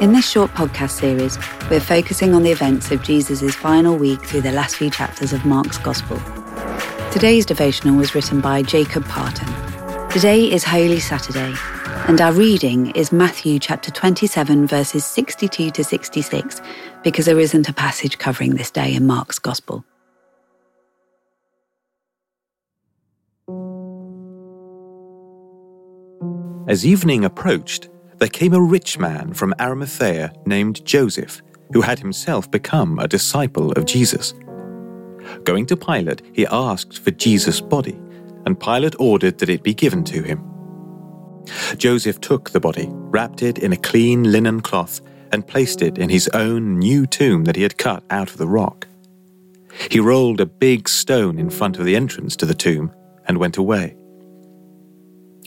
In this short podcast series, we're focusing on the events of Jesus' final week through the last few chapters of Mark's Gospel. Today's devotional was written by Jacob Parton. Today is Holy Saturday, and our reading is Matthew chapter 27, verses 62 to 66, because there isn't a passage covering this day in Mark's Gospel. As evening approached, there came a rich man from Arimathea named Joseph, who had himself become a disciple of Jesus. Going to Pilate, he asked for Jesus' body, and Pilate ordered that it be given to him. Joseph took the body, wrapped it in a clean linen cloth, and placed it in his own new tomb that he had cut out of the rock. He rolled a big stone in front of the entrance to the tomb and went away.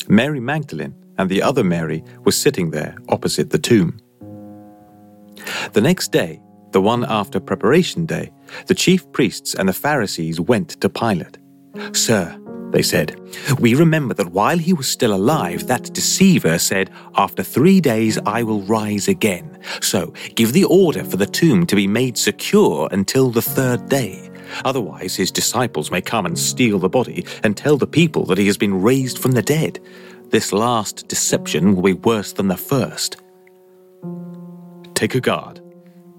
Mary Magdalene and the other Mary was sitting there opposite the tomb. The next day, the one after preparation day, the chief priests and the Pharisees went to Pilate. Sir, they said, we remember that while he was still alive, that deceiver said, After three days I will rise again. So give the order for the tomb to be made secure until the third day. Otherwise, his disciples may come and steal the body and tell the people that he has been raised from the dead. This last deception will be worse than the first. Take a guard,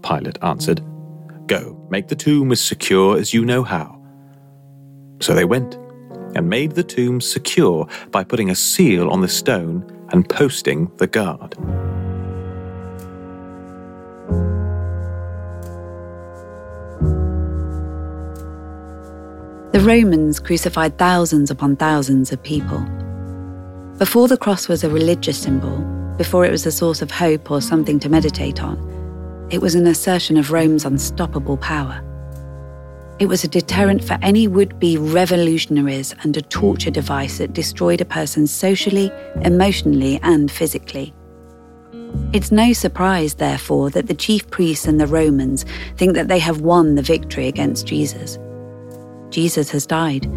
Pilate answered. Go, make the tomb as secure as you know how. So they went and made the tomb secure by putting a seal on the stone and posting the guard. The Romans crucified thousands upon thousands of people. Before the cross was a religious symbol, before it was a source of hope or something to meditate on, it was an assertion of Rome's unstoppable power. It was a deterrent for any would be revolutionaries and a torture device that destroyed a person socially, emotionally, and physically. It's no surprise, therefore, that the chief priests and the Romans think that they have won the victory against Jesus. Jesus has died,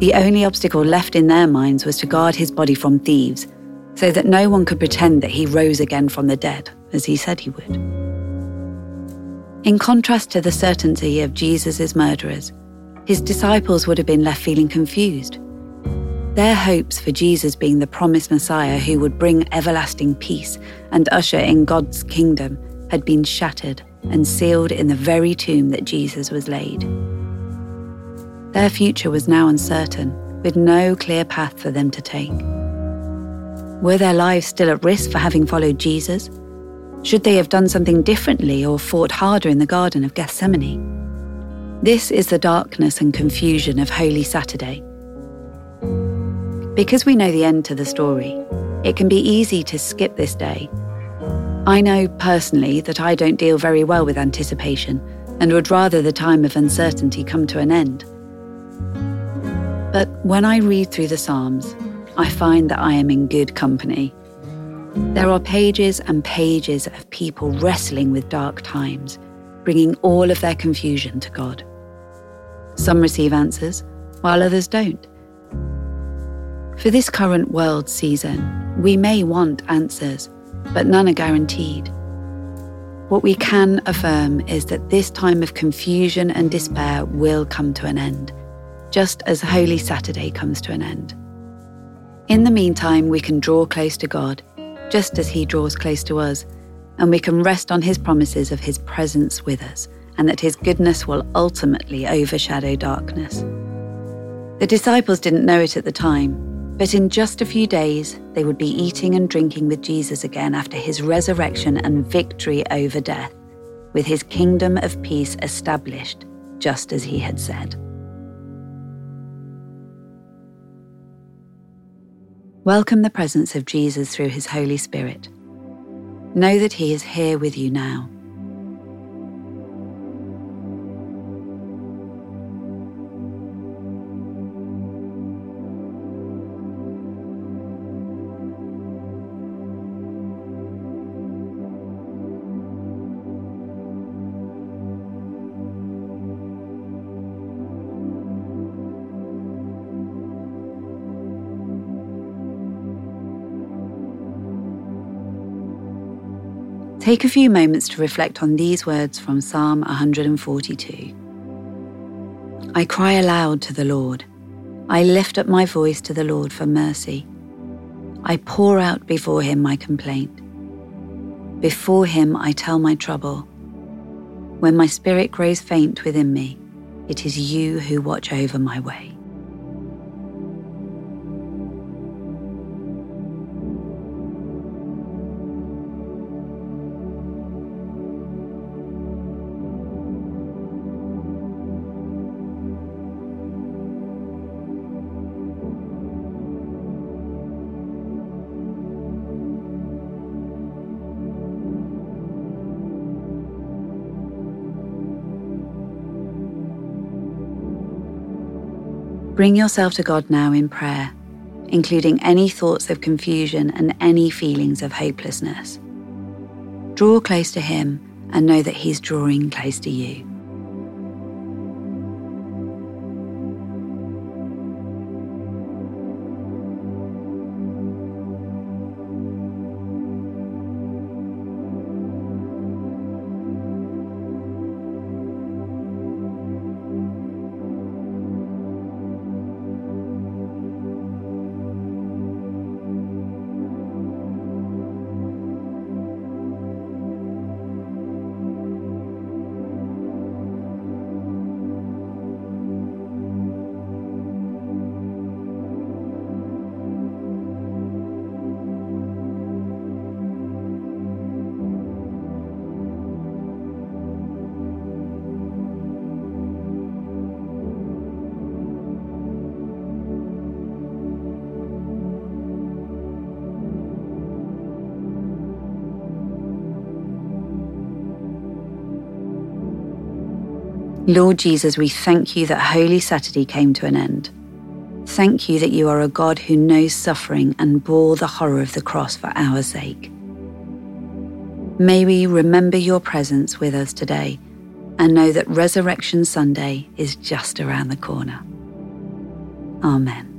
the only obstacle left in their minds was to guard his body from thieves, so that no one could pretend that he rose again from the dead, as he said he would. In contrast to the certainty of Jesus' murderers, his disciples would have been left feeling confused. Their hopes for Jesus being the promised Messiah who would bring everlasting peace and usher in God's kingdom had been shattered and sealed in the very tomb that Jesus was laid. Their future was now uncertain, with no clear path for them to take. Were their lives still at risk for having followed Jesus? Should they have done something differently or fought harder in the Garden of Gethsemane? This is the darkness and confusion of Holy Saturday. Because we know the end to the story, it can be easy to skip this day. I know personally that I don't deal very well with anticipation and would rather the time of uncertainty come to an end. But when I read through the Psalms, I find that I am in good company. There are pages and pages of people wrestling with dark times, bringing all of their confusion to God. Some receive answers, while others don't. For this current world season, we may want answers, but none are guaranteed. What we can affirm is that this time of confusion and despair will come to an end just as Holy Saturday comes to an end. In the meantime, we can draw close to God, just as He draws close to us, and we can rest on His promises of His presence with us, and that His goodness will ultimately overshadow darkness. The disciples didn't know it at the time, but in just a few days, they would be eating and drinking with Jesus again after his resurrection and victory over death, with his kingdom of peace established, just as he had said. Welcome the presence of Jesus through his Holy Spirit. Know that he is here with you now. Take a few moments to reflect on these words from Psalm 142. I cry aloud to the Lord. I lift up my voice to the Lord for mercy. I pour out before him my complaint. Before him I tell my trouble. When my spirit grows faint within me, it is you who watch over my way. Bring yourself to God now in prayer, including any thoughts of confusion and any feelings of hopelessness. Draw close to Him and know that He's drawing close to you. Lord Jesus, we thank you that Holy Saturday came to an end. Thank you that you are a God who knows suffering and bore the horror of the cross for our sake. May we remember your presence with us today and know that Resurrection Sunday is just around the corner. Amen.